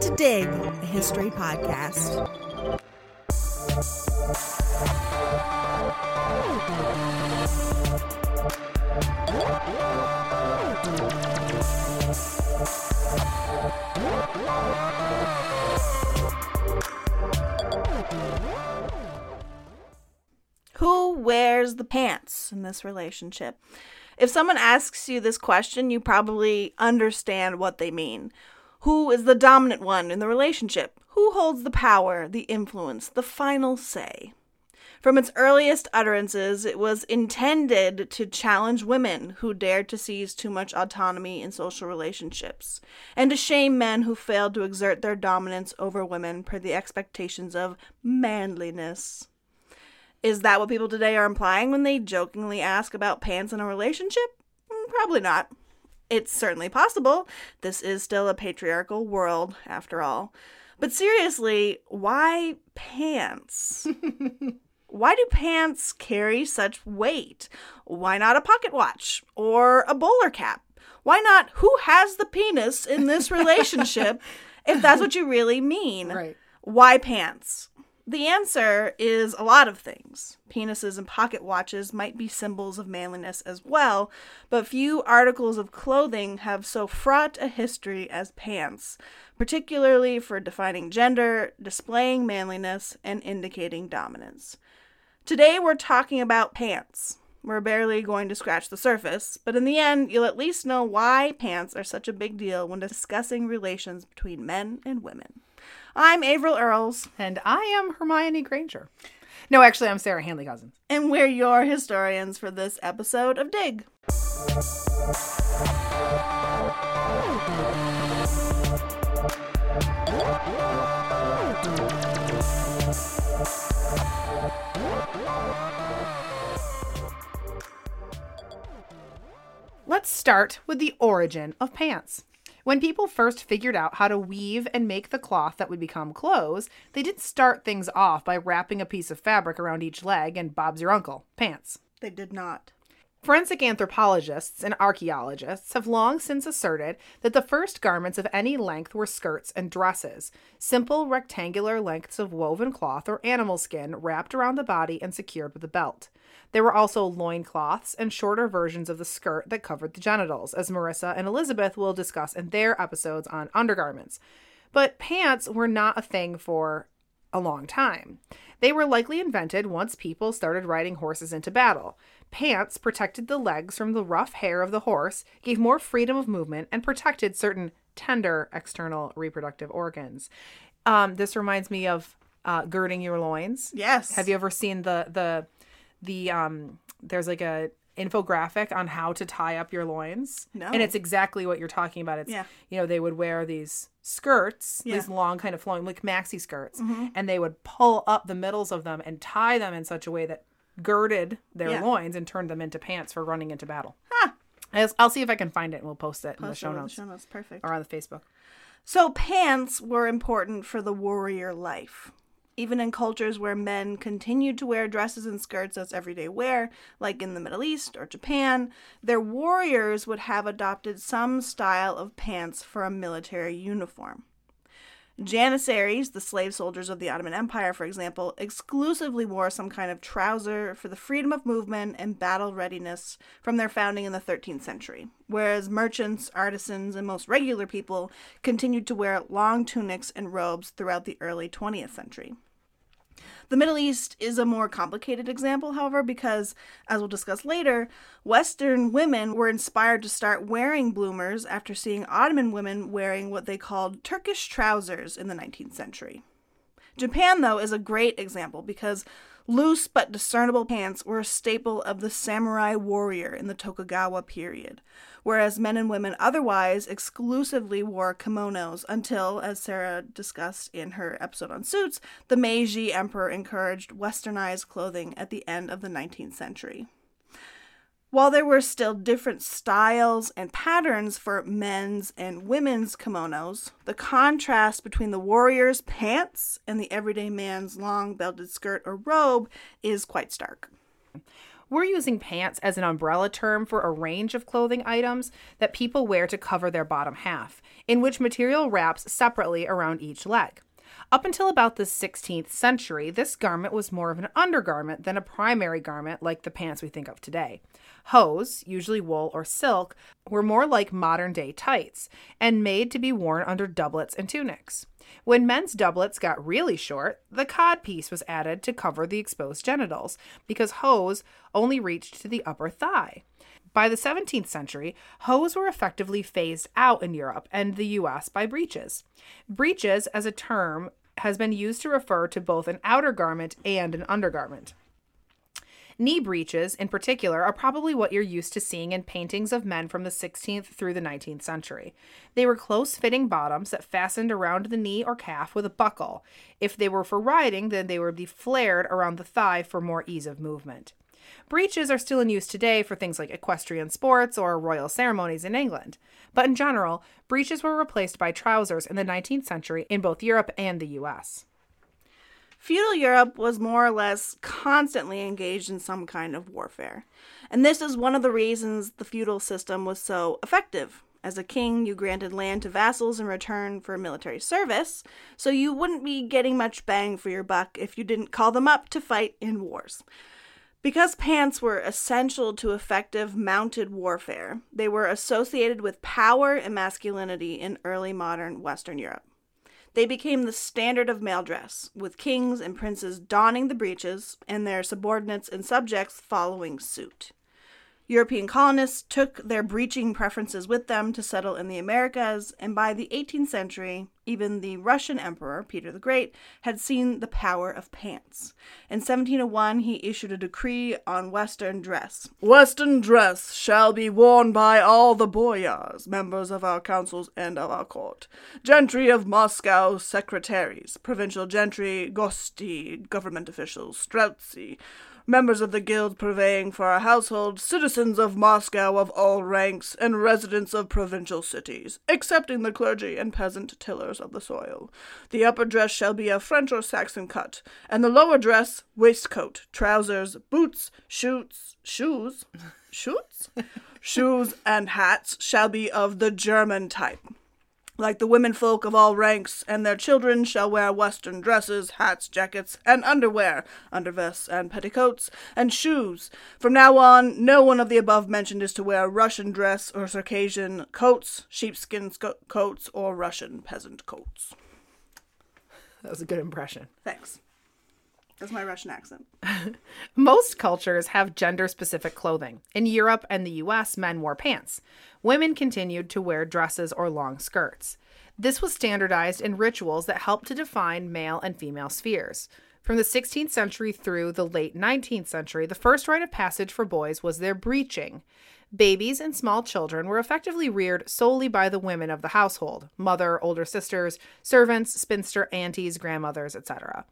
To Dig, a history podcast. Who wears the pants in this relationship? If someone asks you this question, you probably understand what they mean. Who is the dominant one in the relationship? Who holds the power, the influence, the final say? From its earliest utterances, it was intended to challenge women who dared to seize too much autonomy in social relationships, and to shame men who failed to exert their dominance over women per the expectations of manliness. Is that what people today are implying when they jokingly ask about pants in a relationship? Mm, Probably not. It's certainly possible. This is still a patriarchal world, after all. But seriously, why pants? why do pants carry such weight? Why not a pocket watch or a bowler cap? Why not who has the penis in this relationship if that's what you really mean? Right. Why pants? The answer is a lot of things. Penises and pocket watches might be symbols of manliness as well, but few articles of clothing have so fraught a history as pants, particularly for defining gender, displaying manliness, and indicating dominance. Today we're talking about pants. We're barely going to scratch the surface, but in the end, you'll at least know why pants are such a big deal when discussing relations between men and women. I'm Averill Earls, And I am Hermione Granger. No, actually, I'm Sarah Handley Cousins. and we're your historians for this episode of Dig. Let's start with the origin of pants. When people first figured out how to weave and make the cloth that would become clothes, they didn't start things off by wrapping a piece of fabric around each leg and Bob's your uncle, pants. They did not. Forensic anthropologists and archaeologists have long since asserted that the first garments of any length were skirts and dresses, simple rectangular lengths of woven cloth or animal skin wrapped around the body and secured with a belt. There were also loincloths and shorter versions of the skirt that covered the genitals, as Marissa and Elizabeth will discuss in their episodes on undergarments. But pants were not a thing for a long time. They were likely invented once people started riding horses into battle. Pants protected the legs from the rough hair of the horse, gave more freedom of movement, and protected certain tender external reproductive organs. Um, this reminds me of uh, girding your loins. Yes. Have you ever seen the the the um? There's like a infographic on how to tie up your loins. No. And it's exactly what you're talking about. It's Yeah. you know they would wear these skirts, Yeah. Mm-hmm. these long kind of flowing like maxi skirts, and they would pull up the middles of them and tie them in such a way that girded their Yeah. loins and turned them into pants for running into battle. Huh. I'll, see if I can find it and we'll post it in the show notes Show notes. Perfect. or on the Facebook. So pants were important for the warrior life. Even in cultures where men continued to wear dresses and skirts as everyday wear, like in the Middle East or Japan, their warriors would have adopted some style of pants for a military uniform. Janissaries, the slave soldiers of the Ottoman Empire, for example, exclusively wore some kind of trouser for the freedom of movement and battle readiness from their founding in the 13th century, whereas merchants, artisans, and most regular people continued to wear long tunics and robes throughout the early 20th century. The Middle East is a more complicated example, however, because, as we'll discuss later, Western women were inspired to start wearing bloomers after seeing Ottoman women wearing what they called Turkish trousers in the 19th century. Japan, though, is a great example because loose but discernible pants were a staple of the samurai warrior in the Tokugawa period, whereas men and women otherwise exclusively wore kimonos until, as Sarah discussed in her episode on suits, the Meiji Emperor encouraged westernized clothing at the end of the 19th century. While there were still different styles and patterns for men's and women's kimonos, the contrast between the warrior's pants and the everyday man's long belted skirt or robe is quite stark. We're using pants as an umbrella term for a range of clothing items that people wear to cover their bottom half, in which material wraps separately around each leg. Up until about the 16th century, this garment was more of an undergarment than a primary garment like the pants we think of today. Hose, usually wool or silk, were more like modern day tights and made to be worn under doublets and tunics. When men's doublets got really short, the cod piece was added to cover the exposed genitals because hose only reached to the upper thigh. By the 17th century, hose were effectively phased out in Europe and the US by breeches. Breeches, as a term, has been used to refer to both an outer garment and an undergarment. Knee breeches, in particular, are probably what you're used to seeing in paintings of men from the 16th through the 19th century. They were close fitting bottoms that fastened around the knee or calf with a buckle. If they were for riding, then they would be flared around the thigh for more ease of movement. Breeches are still in use today for things like equestrian sports or royal ceremonies in England. But in general, breeches were replaced by trousers in the 19th century in both Europe and the US. Feudal Europe was more or less constantly engaged in some kind of warfare. And this is one of the reasons the feudal system was so effective. As a king, you granted land to vassals in return for military service, so you wouldn't be getting much bang for your buck if you didn't call them up to fight in wars. Because pants were essential to effective mounted warfare, they were associated with power and masculinity in early modern Western Europe. They became the standard of male dress, with kings and princes donning the breeches and their subordinates and subjects following suit. European colonists took their breeching preferences with them to settle in the Americas, and by the 18th century, even the Russian Emperor, Peter the Great, had seen the power of pants. In 1701, he issued a decree on Western dress. Western dress shall be worn by all the boyars, members of our councils and of our court, gentry of Moscow, secretaries, provincial gentry, gosti, government officials, streltsy, members of the guild purveying for our household, citizens of Moscow of all ranks, and residents of provincial cities, excepting the clergy and peasant tillers of the soil. The upper dress shall be of French or Saxon cut, and the lower dress, waistcoat, trousers, boots, shoes, shoes, shoots, shoes, and hats shall be of the German type. Like the women folk of all ranks, and their children shall wear western dresses, hats, jackets, and underwear, undervests and petticoats, and shoes. From now on, no one of the above mentioned is to wear Russian dress or Circassian coats, sheepskin sco- coats, or Russian peasant coats. That was a good impression. Thanks. That's my Russian accent. Most cultures have gender specific clothing. In Europe and the US, men wore pants. Women continued to wear dresses or long skirts. This was standardized in rituals that helped to define male and female spheres. From the 16th century through the late 19th century, the first rite of passage for boys was their breeching. Babies and small children were effectively reared solely by the women of the household mother, older sisters, servants, spinster aunties, grandmothers, etc.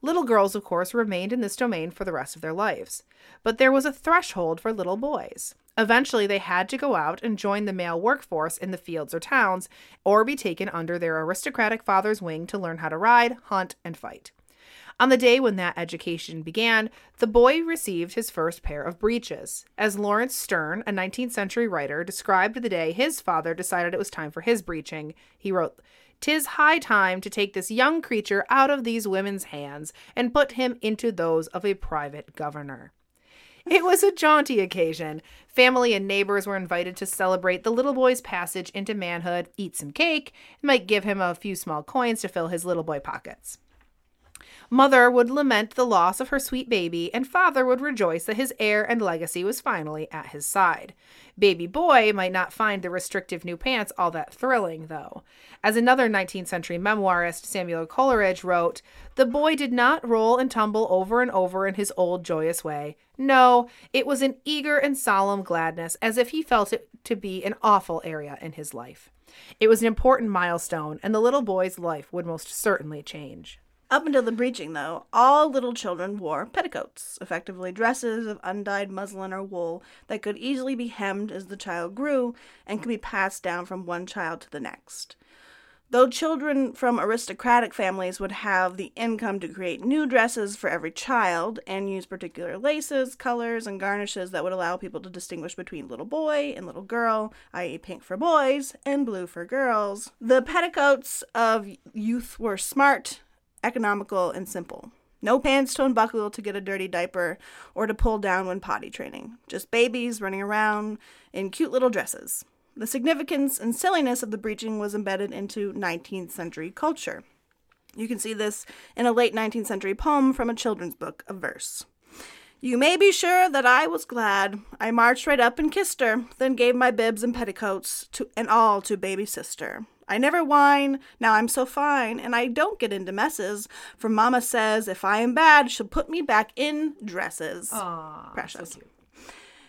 Little girls, of course, remained in this domain for the rest of their lives. But there was a threshold for little boys. Eventually, they had to go out and join the male workforce in the fields or towns, or be taken under their aristocratic father's wing to learn how to ride, hunt, and fight. On the day when that education began, the boy received his first pair of breeches. As Laurence Sterne, a 19th century writer, described the day his father decided it was time for his breeching, he wrote, Tis high time to take this young creature out of these women's hands and put him into those of a private governor. It was a jaunty occasion. Family and neighbors were invited to celebrate the little boy's passage into manhood, eat some cake, and might give him a few small coins to fill his little boy pockets. Mother would lament the loss of her sweet baby, and father would rejoice that his heir and legacy was finally at his side. Baby boy might not find the restrictive new pants all that thrilling, though. As another 19th century memoirist, Samuel Coleridge, wrote, The boy did not roll and tumble over and over in his old joyous way. No, it was an eager and solemn gladness, as if he felt it to be an awful area in his life. It was an important milestone, and the little boy's life would most certainly change. Up until the breaching, though, all little children wore petticoats, effectively dresses of undyed muslin or wool that could easily be hemmed as the child grew and could be passed down from one child to the next. Though children from aristocratic families would have the income to create new dresses for every child and use particular laces, colors, and garnishes that would allow people to distinguish between little boy and little girl, i.e., pink for boys and blue for girls, the petticoats of youth were smart, economical, and simple. No pants to unbuckle to get a dirty diaper or to pull down when potty training. Just babies running around in cute little dresses. The significance and silliness of the breeching was embedded into 19th century culture. You can see this in a late 19th century poem from a children's book of verse. You may be sure that I was glad. I marched right up and kissed her, then gave my bibs and petticoats to and all to baby sister. I never whine, now I'm so fine, and I don't get into messes, for Mama says if I am bad, she'll put me back in dresses. Aww, Precious.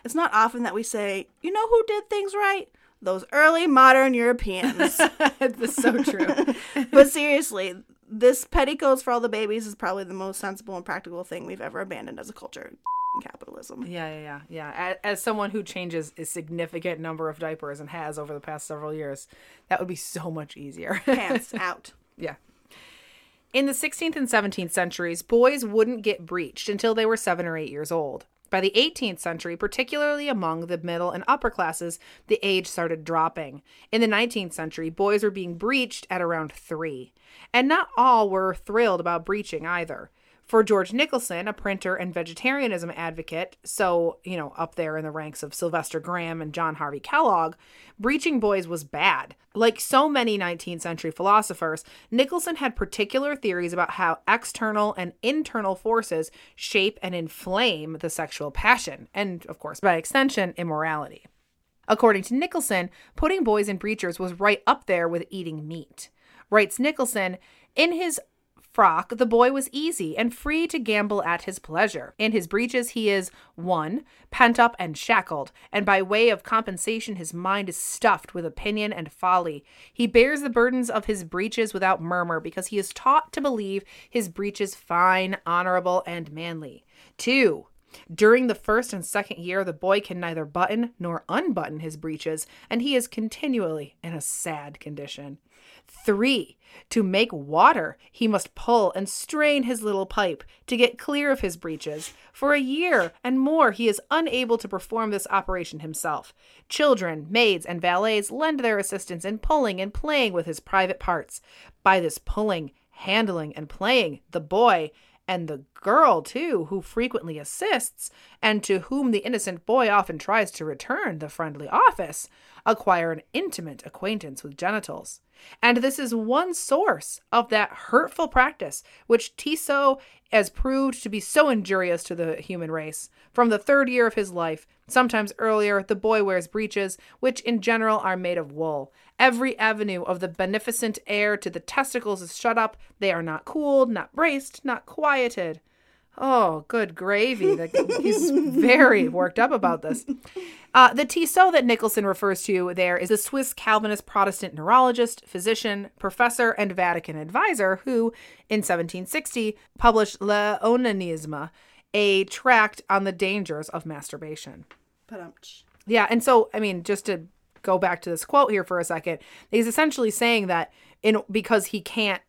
It's not often that we say, you know who did things right? Those early modern Europeans. That's so true. but seriously, this petticoats for all the babies is probably the most sensible and practical thing we've ever abandoned as a culture. Capitalism. Yeah, yeah, yeah, yeah. As, as someone who changes a significant number of diapers and has over the past several years, that would be so much easier. Pants out. yeah. In the 16th and 17th centuries, boys wouldn't get breeched until they were seven or eight years old. By the 18th century, particularly among the middle and upper classes, the age started dropping. In the 19th century, boys were being breeched at around three. And not all were thrilled about breaching either. For George Nicholson, a printer and vegetarianism advocate, so, you know, up there in the ranks of Sylvester Graham and John Harvey Kellogg, breeching boys was bad. Like so many 19th century philosophers, Nicholson had particular theories about how external and internal forces shape and inflame the sexual passion, and, of course, by extension, immorality. According to Nicholson, putting boys in breechers was right up there with eating meat. Writes Nicholson, in his frock, the boy was easy and free to gamble at his pleasure. In his breeches, he is one, pent up and shackled, and by way of compensation, his mind is stuffed with opinion and folly. He bears the burdens of his breeches without murmur because he is taught to believe his breeches fine, honorable, and manly. Two, during the first and second year, the boy can neither button nor unbutton his breeches, and he is continually in a sad condition. Three, to make water, he must pull and strain his little pipe to get clear of his breeches. For a year and more, he is unable to perform this operation himself. Children, maids, and valets lend their assistance in pulling and playing with his private parts. By this pulling, handling, and playing, the boy, and the girl, too, who frequently assists, and to whom the innocent boy often tries to return the friendly office, acquire an intimate acquaintance with genitals. And this is one source of that hurtful practice which Tissot has proved to be so injurious to the human race. From the third year of his life, sometimes earlier, the boy wears breeches, which in general are made of wool. Every avenue of the beneficent air to the testicles is shut up. They are not cooled, not braced, not quieted. Oh, good gravy. He's very worked up about this. Uh, the Tissot that Nicholson refers to there is a Swiss Calvinist Protestant neurologist, physician, professor, and Vatican advisor who, in 1760, published Le Onanisme, a tract on the dangers of masturbation. Padumch. Yeah, and so, I mean, just to go back to this quote here for a second, he's essentially saying that in because he can't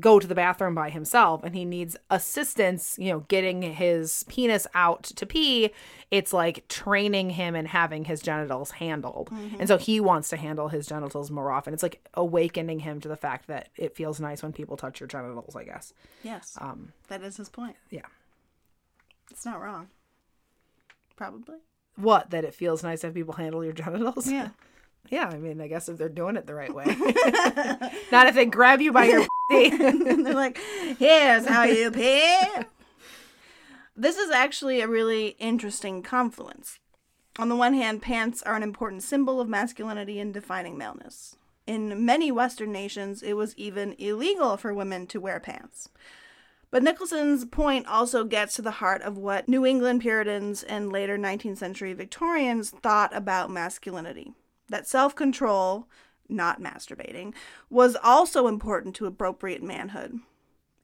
go to the bathroom by himself and he needs assistance, you know, getting his penis out to pee, it's like training him and having his genitals handled. Mm-hmm. And so he wants to handle his genitals more often. It's like awakening him to the fact that it feels nice when people touch your genitals, I guess. Yes. Um that is his point. Yeah. It's not wrong. Probably. What? That it feels nice to have people handle your genitals? Yeah. Yeah, I mean, I guess if they're doing it the right way. Not if they grab you by your and they're like, here's how you pee. This is actually a really interesting confluence. On the one hand, pants are an important symbol of masculinity and defining maleness. In many Western nations, it was even illegal for women to wear pants. But Nicholson's point also gets to the heart of what New England Puritans and later 19th century Victorians thought about masculinity that self control, not masturbating, was also important to appropriate manhood.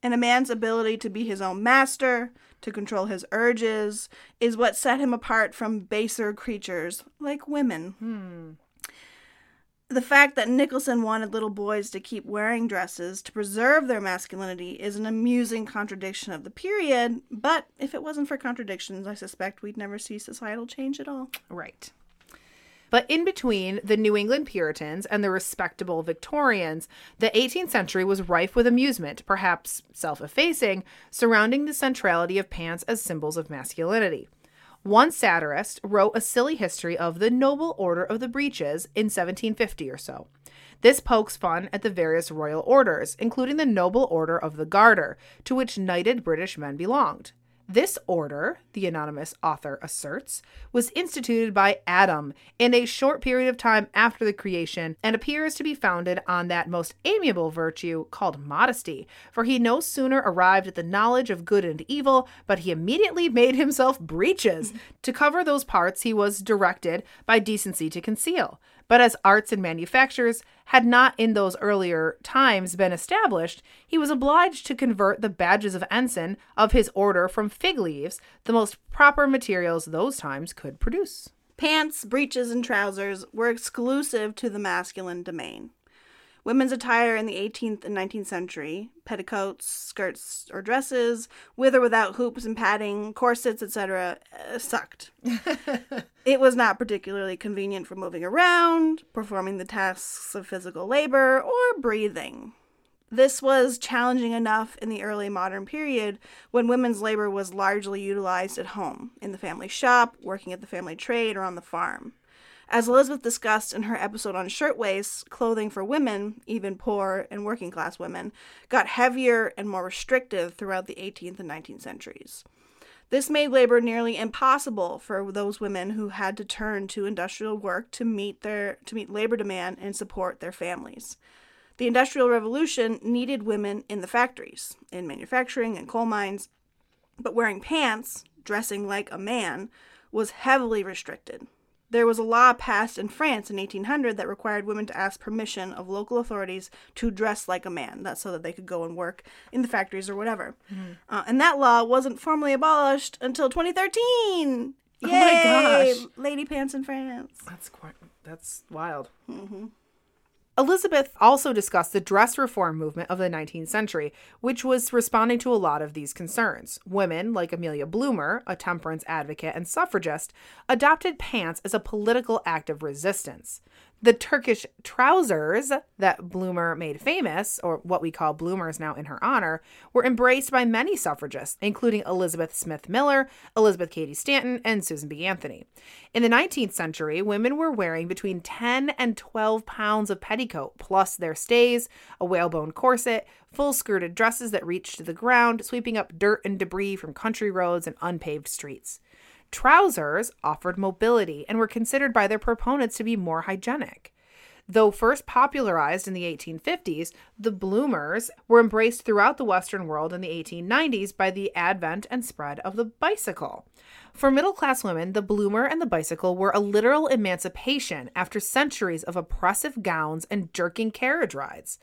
And a man's ability to be his own master, to control his urges, is what set him apart from baser creatures like women. Hmm. The fact that Nicholson wanted little boys to keep wearing dresses to preserve their masculinity is an amusing contradiction of the period, but if it wasn't for contradictions, I suspect we'd never see societal change at all. Right. But in between the New England Puritans and the respectable Victorians, the 18th century was rife with amusement, perhaps self effacing, surrounding the centrality of pants as symbols of masculinity. One satirist wrote a silly history of the Noble Order of the Breeches in 1750 or so. This pokes fun at the various royal orders, including the Noble Order of the Garter, to which knighted British men belonged. This order, the anonymous author asserts, was instituted by Adam in a short period of time after the creation and appears to be founded on that most amiable virtue called modesty, for he no sooner arrived at the knowledge of good and evil, but he immediately made himself breeches to cover those parts he was directed by decency to conceal. But as arts and manufactures had not in those earlier times been established, he was obliged to convert the badges of ensign of his order from fig leaves, the most proper materials those times could produce. Pants, breeches, and trousers were exclusive to the masculine domain. Women's attire in the 18th and 19th century, petticoats, skirts, or dresses, with or without hoops and padding, corsets, etc., uh, sucked. it was not particularly convenient for moving around, performing the tasks of physical labor, or breathing. This was challenging enough in the early modern period when women's labor was largely utilized at home, in the family shop, working at the family trade, or on the farm. As Elizabeth discussed in her episode on shirtwaists, clothing for women, even poor and working class women, got heavier and more restrictive throughout the 18th and 19th centuries. This made labor nearly impossible for those women who had to turn to industrial work to meet their to meet labor demand and support their families. The Industrial Revolution needed women in the factories, in manufacturing and coal mines, but wearing pants, dressing like a man, was heavily restricted. There was a law passed in France in 1800 that required women to ask permission of local authorities to dress like a man. That's so that they could go and work in the factories or whatever. Uh, and that law wasn't formally abolished until 2013. Yay! Oh my gosh. Lady pants in France. That's quite that's wild. Elizabeth also discussed the dress reform movement of the 19th century, which was responding to a lot of these concerns. Women, like Amelia Bloomer, a temperance advocate and suffragist, adopted pants as a political act of resistance. The Turkish trousers that Bloomer made famous, or what we call bloomers now in her honor, were embraced by many suffragists, including Elizabeth Smith Miller, Elizabeth Cady Stanton, and Susan B. Anthony. In the 19th century, women were wearing between 10 and 12 pounds of petticoat, plus their stays, a whalebone corset, full skirted dresses that reached to the ground, sweeping up dirt and debris from country roads and unpaved streets. Trousers offered mobility and were considered by their proponents to be more hygienic. Though first popularized in the 1850s, the bloomers were embraced throughout the Western world in the 1890s by the advent and spread of the bicycle. For middle class women, the bloomer and the bicycle were a literal emancipation after centuries of oppressive gowns and jerking carriage rides.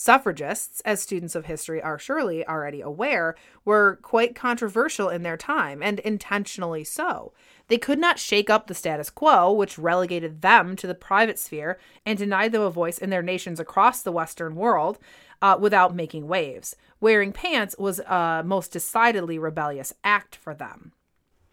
Suffragists, as students of history are surely already aware, were quite controversial in their time, and intentionally so. They could not shake up the status quo, which relegated them to the private sphere and denied them a voice in their nations across the Western world uh, without making waves. Wearing pants was a most decidedly rebellious act for them.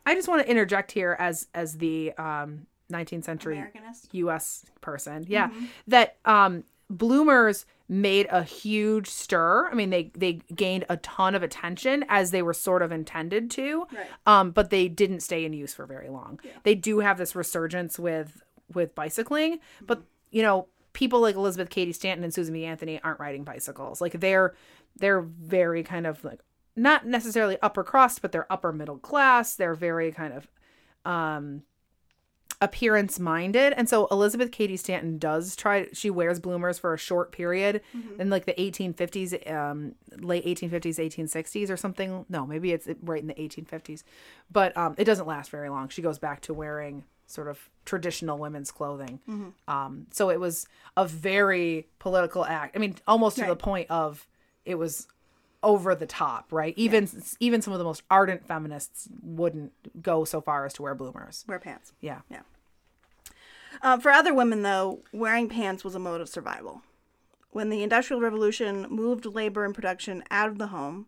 I just want to interject here as as the um, 19th century Americanist. U.S. person, yeah, that um, bloomers made a huge stir. I mean, they they gained a ton of attention as they were sort of intended to, Right. um, but they didn't stay in use for very long. They do have this resurgence with with bicycling, but you know, people like Elizabeth Cady Stanton and Susan B. Anthony aren't riding bicycles. Like they're they're very kind of like not necessarily upper crust, but they're upper middle class. They're very kind of um appearance minded. And so elizabeth cady stanton does try she wears bloomers for a short period in like the 1850s um late 1850s 1860s or something. No maybe it's right in the 1850s but um it doesn't last very long. She goes back to wearing sort of traditional women's clothing. Um so it was a very political act. I mean almost to the point of it was over the top right even even some of the most ardent feminists wouldn't go so far as to wear bloomers Wear pants. Yeah. Yeah Uh, for other women, though, wearing pants was a mode of survival. When the Industrial Revolution moved labor and production out of the home,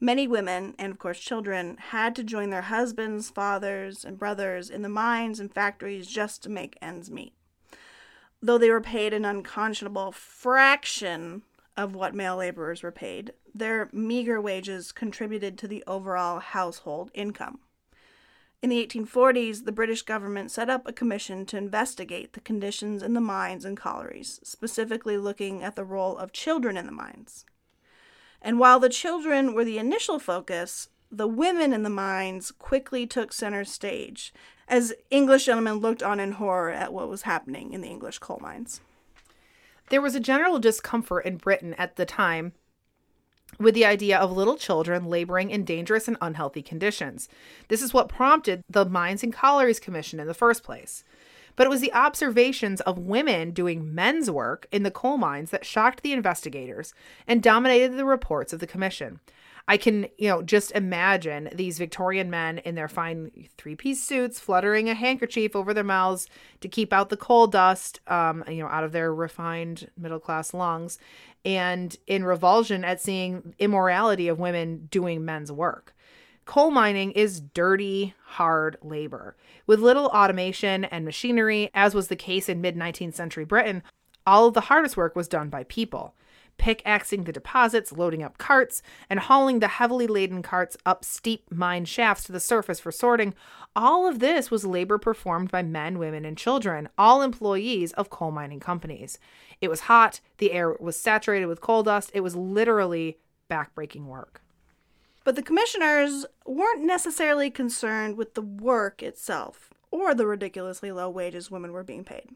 many women, and of course children, had to join their husbands, fathers, and brothers in the mines and factories just to make ends meet. Though they were paid an unconscionable fraction of what male laborers were paid, their meager wages contributed to the overall household income. In the 1840s, the British government set up a commission to investigate the conditions in the mines and collieries, specifically looking at the role of children in the mines. And while the children were the initial focus, the women in the mines quickly took center stage as English gentlemen looked on in horror at what was happening in the English coal mines. There was a general discomfort in Britain at the time with the idea of little children laboring in dangerous and unhealthy conditions. This is what prompted the Mines and Collieries Commission in the first place. But it was the observations of women doing men's work in the coal mines that shocked the investigators and dominated the reports of the commission. I can, you know, just imagine these Victorian men in their fine three piece suits fluttering a handkerchief over their mouths to keep out the coal dust, um, you know, out of their refined middle class lungs, and in revulsion at seeing immorality of women doing men's work. Coal mining is dirty, hard labor. With little automation and machinery, as was the case in mid 19th century Britain, all of the hardest work was done by people pickaxing the deposits, loading up carts, and hauling the heavily laden carts up steep mine shafts to the surface for sorting. All of this was labor performed by men, women, and children, all employees of coal mining companies. It was hot, the air was saturated with coal dust, it was literally backbreaking work. But the commissioners weren't necessarily concerned with the work itself or the ridiculously low wages women were being paid.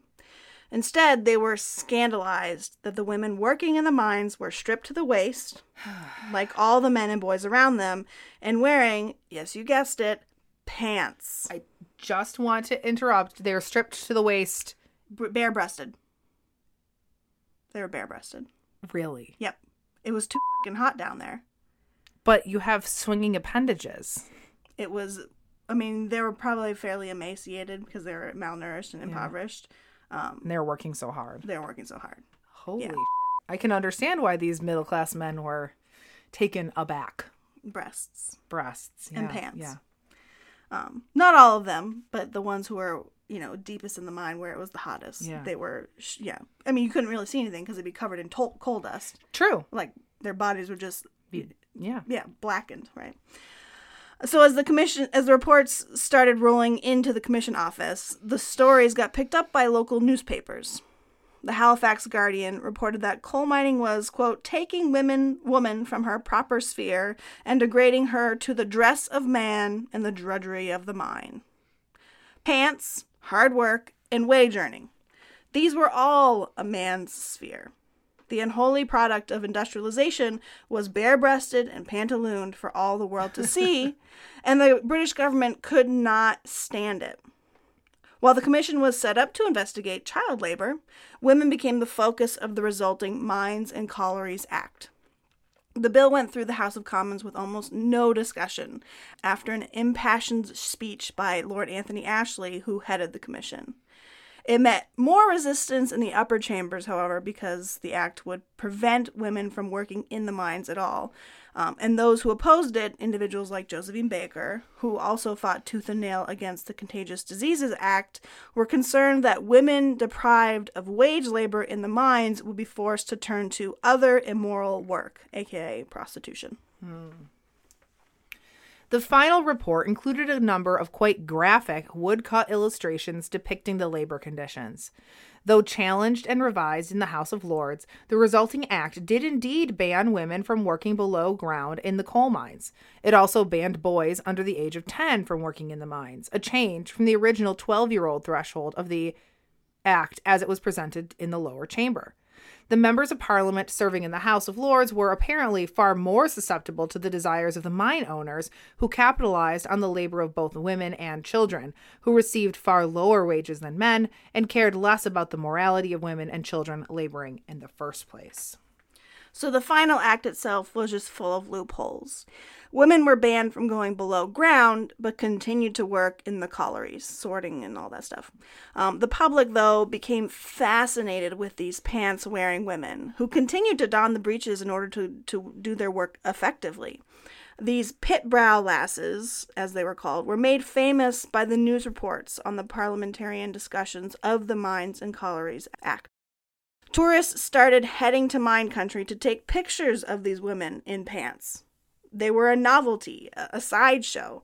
Instead, they were scandalized that the women working in the mines were stripped to the waist, like all the men and boys around them, and wearing, yes, you guessed it, pants. I just want to interrupt. They were stripped to the waist. B- bare breasted. They were bare breasted. Really? Yep. It was too fucking hot down there. But you have swinging appendages. It was, I mean, they were probably fairly emaciated because they were malnourished and impoverished. And they're working so hard. They're working so hard. Holy Yeah. shit. I can understand why these middle class men were taken aback. Breasts. Breasts And pants. Yeah. Um, not all of them, but the ones who were, you know, deepest in the mine where it was the hottest. Yeah. They were, sh- yeah. I mean, you couldn't really see anything because they'd be covered in tol- coal dust. True. Like their bodies were just Yeah. yeah, blackened, right? So as the commission as the reports started rolling into the commission office, the stories got picked up by local newspapers. The Halifax Guardian reported that coal mining was, quote, taking women woman from her proper sphere and degrading her to the dress of man and the drudgery of the mine. Pants, hard work, and wage earning. These were all a man's sphere. The unholy product of industrialization was bare breasted and pantalooned for all the world to see, and the British government could not stand it. While the commission was set up to investigate child labor, women became the focus of the resulting Mines and Collieries Act. The bill went through the House of Commons with almost no discussion after an impassioned speech by Lord Anthony Ashley, who headed the commission. It met more resistance in the upper chambers, however, because the act would prevent women from working in the mines at all. Um, and those who opposed it, individuals like Josephine Baker, who also fought tooth and nail against the Contagious Diseases Act, were concerned that women deprived of wage labor in the mines would be forced to turn to other immoral work, aka prostitution. The final report included a number of quite graphic woodcut illustrations depicting the labor conditions. Though challenged and revised in the House of Lords, the resulting act did indeed ban women from working below ground in the coal mines. It also banned boys under the age of 10 from working in the mines, a change from the original 12 year old threshold of the act as it was presented in the lower chamber. The members of parliament serving in the House of Lords were apparently far more susceptible to the desires of the mine owners, who capitalized on the labor of both women and children, who received far lower wages than men and cared less about the morality of women and children laboring in the first place. So the final act itself was just full of loopholes. Women were banned from going below ground, but continued to work in the collieries, sorting and all that stuff. Um, the public, though, became fascinated with these pants wearing women, who continued to don the breeches in order to, to do their work effectively. These pit brow lasses, as they were called, were made famous by the news reports on the parliamentarian discussions of the Mines and Collieries Act. Tourists started heading to mine country to take pictures of these women in pants. They were a novelty, a sideshow.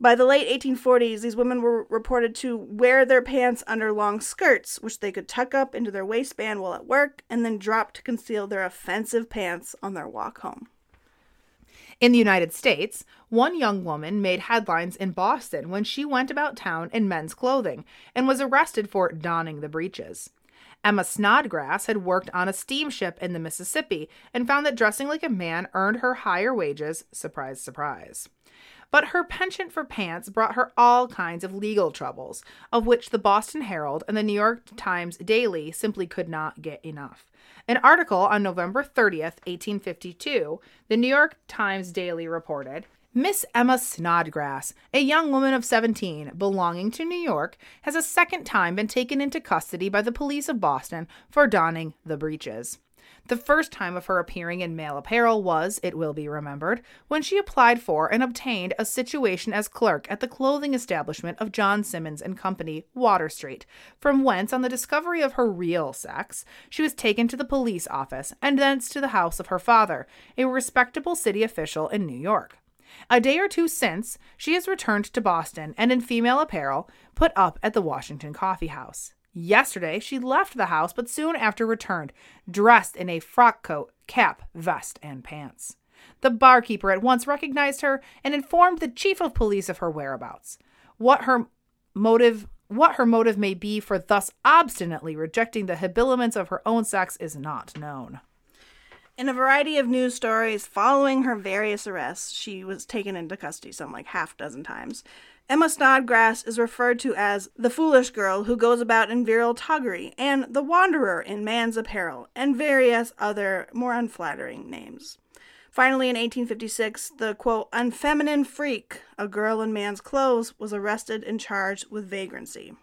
By the late 1840s, these women were reported to wear their pants under long skirts, which they could tuck up into their waistband while at work and then drop to conceal their offensive pants on their walk home. In the United States, one young woman made headlines in Boston when she went about town in men's clothing and was arrested for donning the breeches. Emma Snodgrass had worked on a steamship in the Mississippi and found that dressing like a man earned her higher wages. Surprise, surprise. But her penchant for pants brought her all kinds of legal troubles, of which the Boston Herald and the New York Times Daily simply could not get enough. An article on November 30th, 1852, the New York Times Daily reported Miss Emma Snodgrass, a young woman of 17 belonging to New York, has a second time been taken into custody by the police of Boston for donning the breeches. The first time of her appearing in male apparel was, it will be remembered, when she applied for and obtained a situation as clerk at the clothing establishment of John Simmons and Company, Water Street, from whence, on the discovery of her real sex, she was taken to the police office and thence to the house of her father, a respectable city official in New York. A day or two since, she has returned to Boston and in female apparel put up at the Washington Coffee House. Yesterday, she left the house, but soon after returned, dressed in a frock coat, cap, vest, and pants. The barkeeper at once recognized her and informed the chief of police of her whereabouts. What her motive what her motive may be for thus obstinately rejecting the habiliments of her own sex is not known. In a variety of news stories following her various arrests, she was taken into custody some like half dozen times. Emma Snodgrass is referred to as the foolish girl who goes about in virile toggery and the wanderer in man's apparel and various other more unflattering names. Finally, in 1856, the quote, unfeminine freak, a girl in man's clothes, was arrested and charged with vagrancy.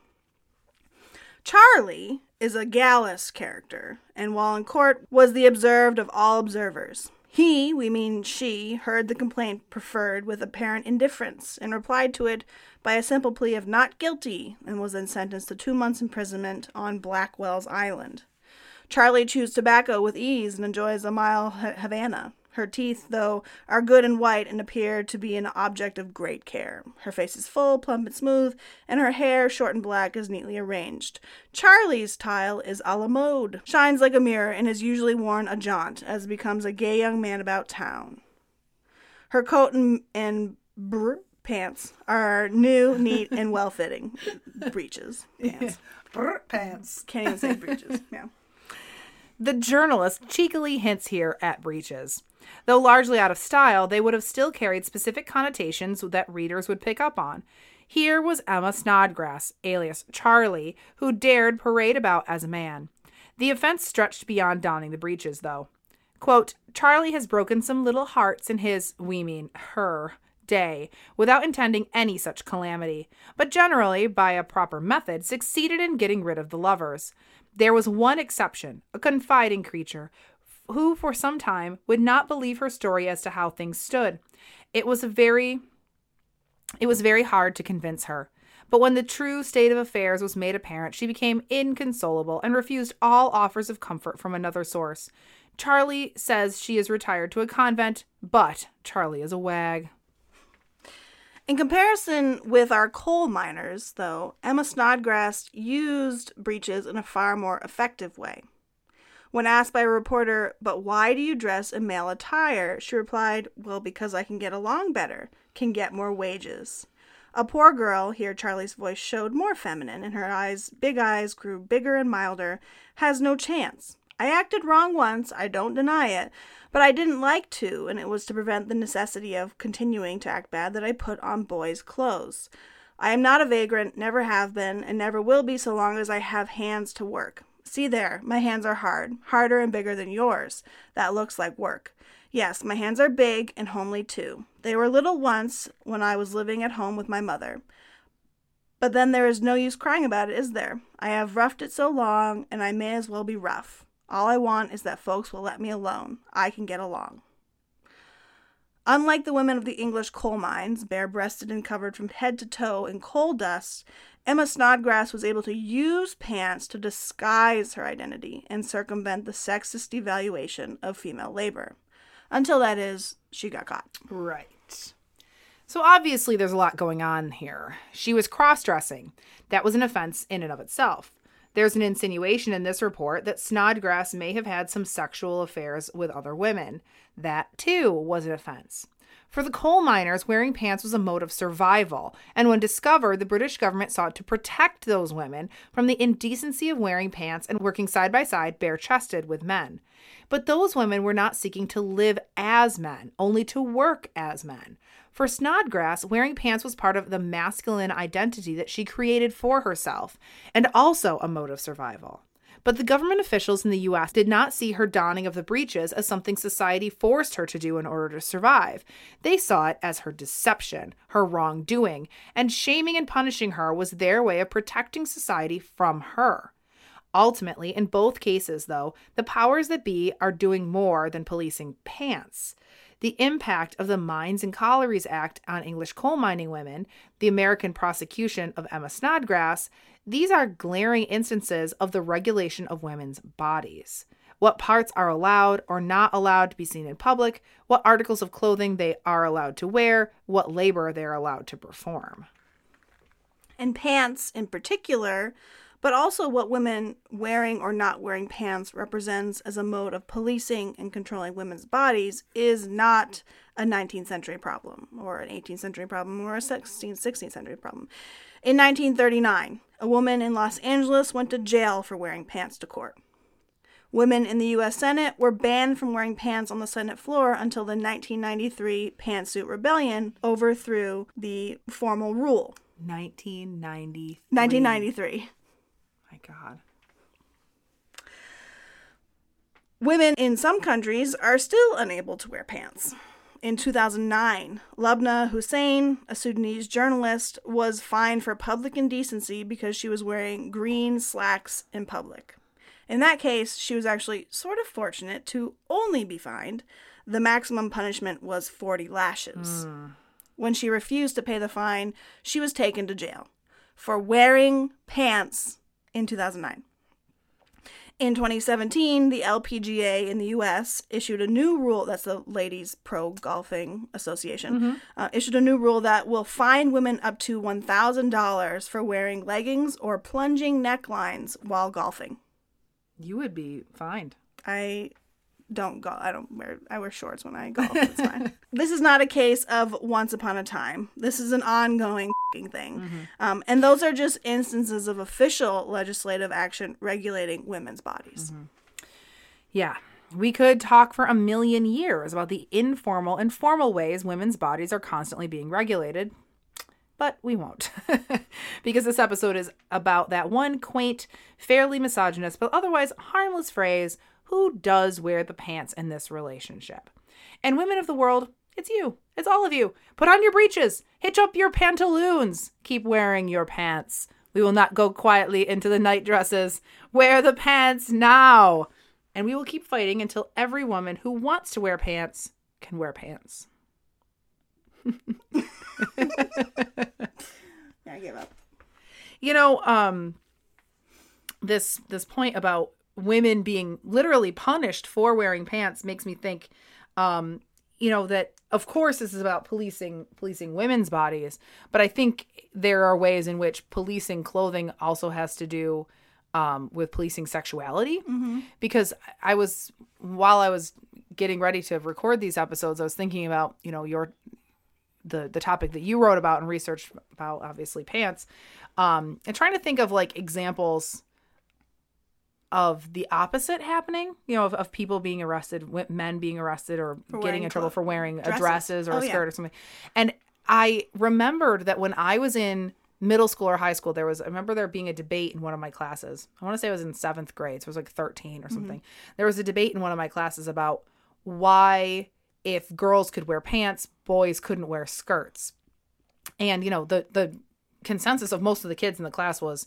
Charlie is a Gallus character, and while in court was the observed of all observers. He, we mean she, heard the complaint preferred with apparent indifference and replied to it by a simple plea of not guilty and was then sentenced to two months' imprisonment on Blackwell's Island. Charlie chews tobacco with ease and enjoys a mild Havana. Her teeth, though, are good and white and appear to be an object of great care. Her face is full, plump, and smooth, and her hair, short and black, is neatly arranged. Charlie's style is a la mode, shines like a mirror, and is usually worn a jaunt, as becomes a gay young man about town. Her coat and, and brr, pants are new, neat, and well fitting. Breeches. Pants. Brr, pants. Can't even say breeches. Yeah. The journalist cheekily hints here at breeches. Though largely out of style, they would have still carried specific connotations that readers would pick up on. Here was Emma Snodgrass, alias Charlie, who dared parade about as a man. The offense stretched beyond donning the breeches, though. Quote, Charlie has broken some little hearts in his, we mean her, day, without intending any such calamity, but generally, by a proper method, succeeded in getting rid of the lovers. There was one exception, a confiding creature, who for some time would not believe her story as to how things stood. It was very it was very hard to convince her. But when the true state of affairs was made apparent, she became inconsolable and refused all offers of comfort from another source. Charlie says she is retired to a convent, but Charlie is a wag. In comparison with our coal miners, though, Emma Snodgrass used breeches in a far more effective way. When asked by a reporter, But why do you dress in male attire? she replied, Well, because I can get along better, can get more wages. A poor girl, here Charlie's voice showed more feminine, and her eyes, big eyes, grew bigger and milder, has no chance. I acted wrong once, I don't deny it, but I didn't like to, and it was to prevent the necessity of continuing to act bad that I put on boys' clothes. I am not a vagrant, never have been, and never will be so long as I have hands to work. See there, my hands are hard, harder and bigger than yours. That looks like work. Yes, my hands are big and homely too. They were little once when I was living at home with my mother. But then there is no use crying about it, is there? I have roughed it so long, and I may as well be rough. All I want is that folks will let me alone. I can get along. Unlike the women of the English coal mines, bare breasted and covered from head to toe in coal dust, Emma Snodgrass was able to use pants to disguise her identity and circumvent the sexist evaluation of female labor. Until that is, she got caught. Right. So obviously, there's a lot going on here. She was cross dressing. That was an offense in and of itself. There's an insinuation in this report that Snodgrass may have had some sexual affairs with other women. That, too, was an offense. For the coal miners, wearing pants was a mode of survival, and when discovered, the British government sought to protect those women from the indecency of wearing pants and working side by side, bare chested, with men. But those women were not seeking to live as men, only to work as men. For Snodgrass, wearing pants was part of the masculine identity that she created for herself, and also a mode of survival. But the government officials in the US did not see her donning of the breeches as something society forced her to do in order to survive. They saw it as her deception, her wrongdoing, and shaming and punishing her was their way of protecting society from her. Ultimately, in both cases, though, the powers that be are doing more than policing pants the impact of the Mines and Collieries Act on English coal mining women, the American prosecution of Emma Snodgrass, these are glaring instances of the regulation of women's bodies. What parts are allowed or not allowed to be seen in public, what articles of clothing they are allowed to wear, what labor they're allowed to perform. And pants, in particular, but also what women wearing or not wearing pants represents as a mode of policing and controlling women's bodies is not a 19th century problem or an 18th century problem or a 16th 16th century problem. In 1939, a woman in Los Angeles went to jail for wearing pants to court. Women in the U.S. Senate were banned from wearing pants on the Senate floor until the 1993 Pantsuit Rebellion overthrew the formal rule. 1993. 1993. God. Women in some countries are still unable to wear pants. In 2009, Lubna Hussein, a Sudanese journalist, was fined for public indecency because she was wearing green slacks in public. In that case, she was actually sort of fortunate to only be fined. The maximum punishment was 40 lashes. Mm. When she refused to pay the fine, she was taken to jail for wearing pants in 2009. In 2017, the LPGA in the US issued a new rule that's the Ladies Pro Golfing Association uh, issued a new rule that will fine women up to $1,000 for wearing leggings or plunging necklines while golfing. You would be fined. I don't go I don't wear I wear shorts when I golf. It's fine. this is not a case of once upon a time. This is an ongoing fing thing. Um, and those are just instances of official legislative action regulating women's bodies. Yeah. We could talk for a million years about the informal and formal ways women's bodies are constantly being regulated, but we won't. because this episode is about that one quaint, fairly misogynist, but otherwise harmless phrase who does wear the pants in this relationship? And women of the world, it's you. It's all of you. Put on your breeches. Hitch up your pantaloons. Keep wearing your pants. We will not go quietly into the night dresses. Wear the pants now. And we will keep fighting until every woman who wants to wear pants can wear pants. Yeah, I give up. You know, um this this point about women being literally punished for wearing pants makes me think um you know that of course this is about policing policing women's bodies but i think there are ways in which policing clothing also has to do um, with policing sexuality. Because i was while i was getting ready to record these episodes i was thinking about you know your the the topic that you wrote about and researched about obviously pants um and trying to think of like examples of the opposite happening you know of, of people being arrested men being arrested or getting in trouble for wearing dresses. dresses or Oh, a yeah. skirt or something. And i remembered that when i was in middle school or high school there was i remember there being a debate in one of my classes. I want to say i was in seventh grade so it was like 13 or something. There was a debate in one of my classes about why if girls could wear pants boys couldn't wear skirts. And you know the the consensus of most of the kids in the class was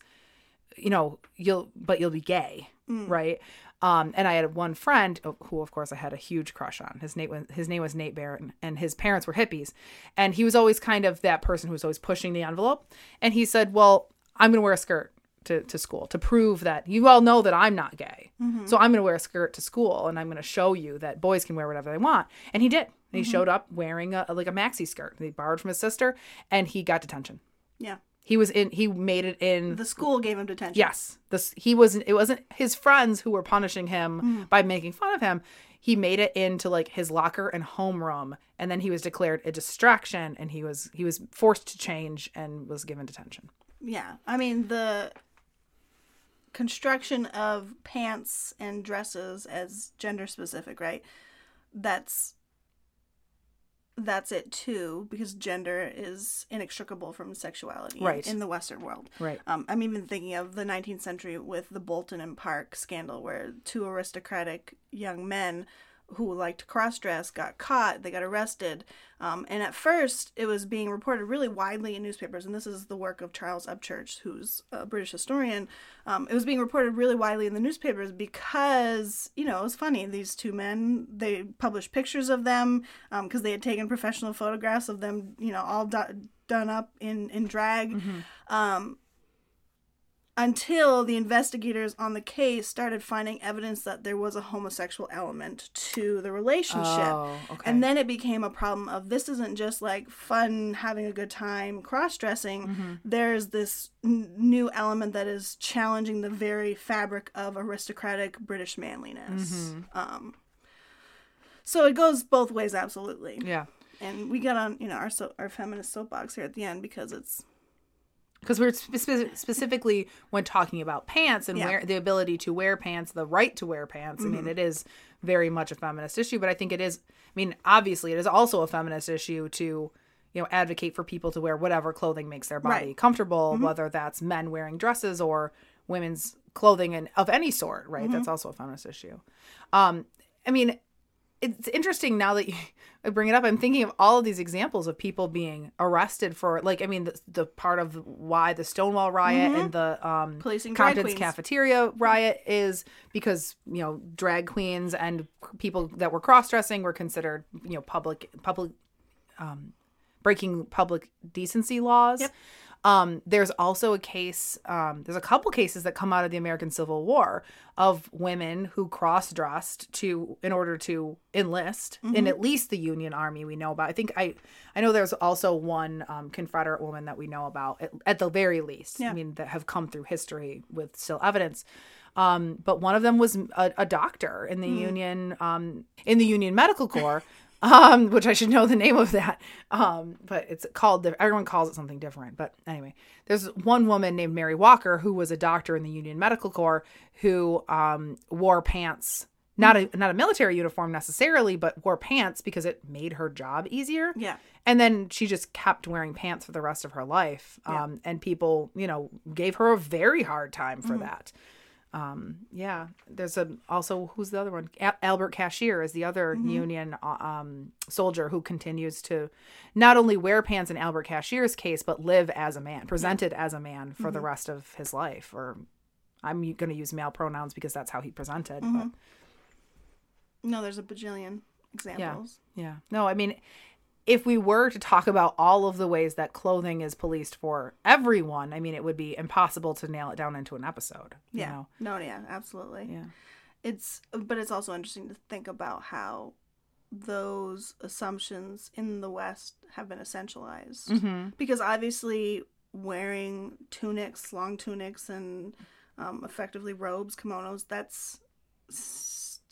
you know you'll but you'll be gay right? Um and i had one friend uh, who of course i had a huge crush on. His name was his name was nate barrett and his parents were hippies. And he was always kind of that person who was always pushing the envelope. And he said well i'm gonna wear a skirt to, to school to prove that you all know that i'm not gay. So i'm gonna wear a skirt to school and i'm gonna show you that boys can wear whatever they want. And he did. And he showed up wearing a, like a maxi skirt he borrowed from his sister and he got detention. Yeah. He was in. He made it in. The school gave him detention. yes, this he wasn't. It wasn't his friends who were punishing him hmm. by making fun of him. He made it into like his locker and homeroom, and then he was declared a distraction, and he was he was forced to change and was given detention. Yeah. I mean, the construction of pants and dresses as gender specific, right? That's that's it too because gender is inextricable from sexuality Right. in the western world. Right. Um, I'm even thinking of the 19th century with the Bolton and Park scandal, where two aristocratic young men who liked to cross dress got caught. They got arrested. Um, and at first, it was being reported really widely in newspapers. And this is the work of Charles Upchurch, who's a British historian. Um, it was being reported really widely in the newspapers because, you know, it was funny. These two men, they published pictures of them because they had taken professional photographs of them, you know, all do- done up in, in drag. Um, until the investigators on the case started finding evidence that there was a homosexual element to the relationship. Oh, okay. And then it became a problem of this isn't just like fun, having a good time, cross dressing. Mm-hmm. There's this n- new element that is challenging the very fabric of aristocratic British manliness. Mm-hmm. Um, so it goes both ways, absolutely. Yeah, And we got on, you know, our so- our feminist soapbox here at the end because it's because we're spe- specifically when talking about pants and Yeah. wear the ability to wear pants, the right to wear pants. I mean, mm-hmm. it is very much a feminist issue, but I think it is. I mean, obviously, it is also a feminist issue to you know advocate for people to wear whatever clothing makes their body Right. comfortable, mm-hmm. whether that's men wearing dresses or women's clothing and of any sort. Right, mm-hmm. that's also a feminist issue. Um, I mean, it's interesting now that you I bring it up. I'm thinking of all of these examples of people being arrested for, like, I mean, the, the part of why the Stonewall riot and the um, Policing Compton's cafeteria riot is because you know drag queens and people that were cross dressing were considered you know public public um, breaking public decency laws. Yep. Um, there's also a case, um, there's a couple cases that come out of the American Civil War of women who cross dressed to in order to enlist Mm-hmm. in at least the Union Army we know about. I think I I know there's also one um, Confederate woman that we know about at, at the very least. Yeah. I mean that have come through history with still evidence. Um, but one of them was a, a doctor in the Mm. Union um, in the Union Medical Corps. Um, which I should know the name of that. Um, but it's called everyone calls it something different. But anyway, there's one woman named Mary Walker who was a doctor in the Union Medical Corps who um, wore pants, not a not a military uniform necessarily, but wore pants because it made her job easier. Yeah. And then she just kept wearing pants for the rest of her life. Um, and people, you know, gave her a very hard time for that. Um, yeah, there's a also who's the other one? Al- Albert Cashier is the other Union uh, um, soldier who continues to not only wear pants in Albert Cashier's case, but live as a man, presented as a man for the rest of his life. Or I'm going to use male pronouns because that's how he presented. But no, there's a bajillion examples. yeah, no, I mean, if we were to talk about all of the ways that clothing is policed for everyone, I mean, it would be impossible to nail it down into an episode. you Yeah. know? No, yeah, absolutely. Yeah. It's but it's also interesting to think about how those assumptions in the West have been essentialized. Mm-hmm. Because obviously, wearing tunics, long tunics, and um, effectively robes, kimonos, that's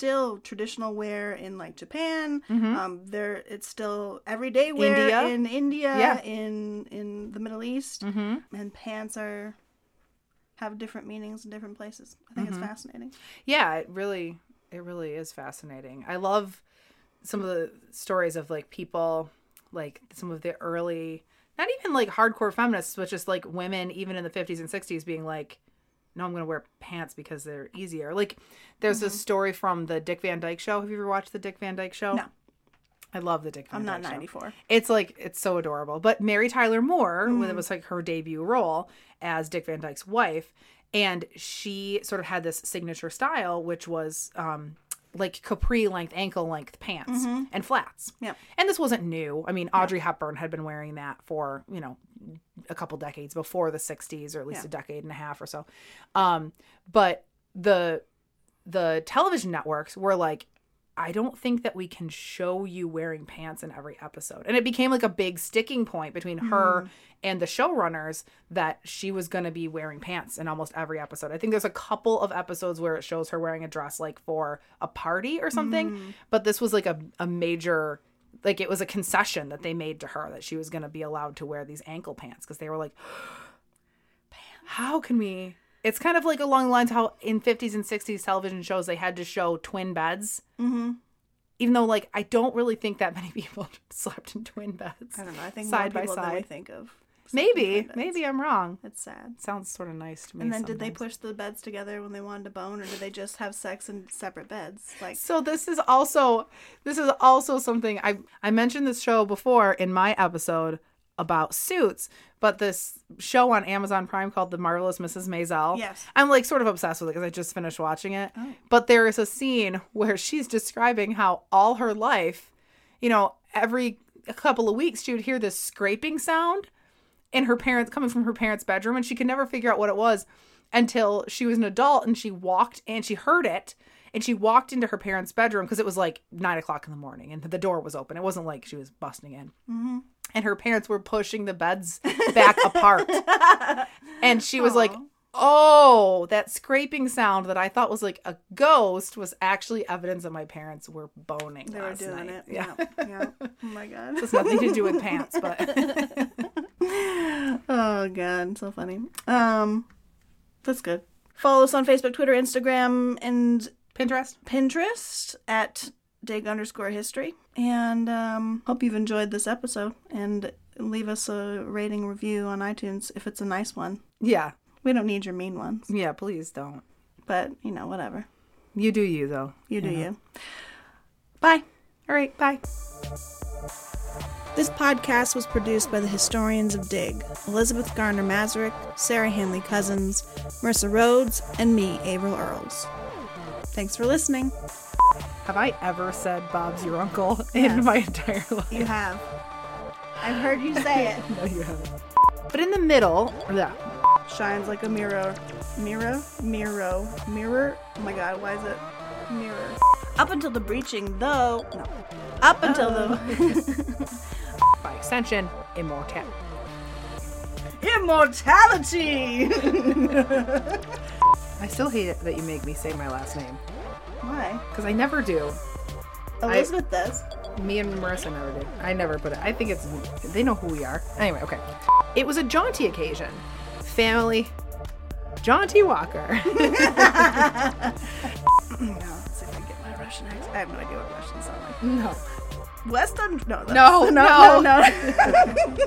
still traditional wear in like Japan. Mhm. Um, there, it's still everyday wear India. in India, Yeah. in in the Middle East, Mm-hmm. and pants are have different meanings in different places. I think Mhm. it's fascinating. Yeah, it really it really is fascinating. I love some of the stories of like people like some of the early not even like hardcore feminists, but just like women even in the 50s and 60s being like no, I'm going to wear pants because they're easier. Like there's a story from the Dick Van Dyke show. Have you ever watched the Dick Van Dyke show? No. I love the Dick Van I'm not Dyke show. 94. It's like it's so adorable. But Mary Tyler Moore, when it was like her debut role as Dick Van Dyke's wife, and she sort of had this signature style, which was um, like capri length, ankle length pants and flats. Yeah. And this wasn't new. I mean, Audrey Hepburn had been wearing that for you know a couple decades before the 60s, or at least Yeah. a decade and a half or so. Um, but the the television networks were like I don't think that we can show you wearing pants in every episode. And it became like a big sticking point between her hmm. and the showrunners that she was going to be wearing pants in almost every episode. I think there's a couple of episodes where it shows her wearing a dress like for a party or something, hmm. but this was like a, a major like it was a concession that they made to her that she was going to be allowed to wear these ankle pants because they were like how can we it's kind of like along the lines how in 50s and 60s television shows they had to show twin beds Mm-hmm. even though like i don't really think that many people slept in twin beds I don't know. I think Side by more people than we side. think of. maybe maybe i'm wrong It's sad. sounds sort of nice to me And then did they push the beds together when they wanted to bone, or did they just have sex in separate beds? Like, so this is also this is also something i i mentioned this show before in my episode about suits but this show on amazon prime called the marvelous mrs maisel Yes. i'm like sort of obsessed with it because i just finished watching it Oh. but there is a scene where she's describing how all her life you know every a couple of weeks she would hear this scraping sound in her parents coming from her parents bedroom and she could never figure out what it was until she was an adult and she walked and she heard it and she walked into her parents bedroom because it was like nine o'clock in the morning and the door was open it wasn't like she was busting in Mm-hmm. And her parents were pushing the beds back apart and she was like oh that scraping sound that i thought was like a ghost was actually evidence that my parents were boning they were doing night. it. Yeah. yeah. Oh my god. It has nothing to do with pants but oh god, so funny. Um, that's good. Follow us on Facebook, Twitter, Instagram, and pinterest Pinterest at dig underscore history. And um, hope you've enjoyed this episode. And leave us a rating review on iTunes if it's a nice one. yeah We don't need your mean ones, yeah please don't but you know, whatever. you do you though You do you. Bye. all right bye This podcast was produced by the historians of Dig Elizabeth Garner Mazurek, Sarah Handley Cousins, Marissa Rhodes, and me, Averill Earls. Thanks for listening. Have I ever said Bob's your uncle in Yes. my entire life? You have. I've heard you say it. No, you haven't. But in the middle, yeah, Shines like a mirror. Mirror? Mirror. Mirror? Oh my god, why is it mirror? Up until the breaching, though. No. Up until the. Oh. by extension, immortality. Immortality! I still hate it that you make me say my last name Why? because I never do. Elizabeth does. Me and Marissa never do. I never put it. I think it's they know who we are. Anyway, okay. It was a jaunty occasion. Family, jaunty Walker. No, see if I get my Russian accent. I have no idea what Russians sound like. no. Western? No, No, no, no. no. no.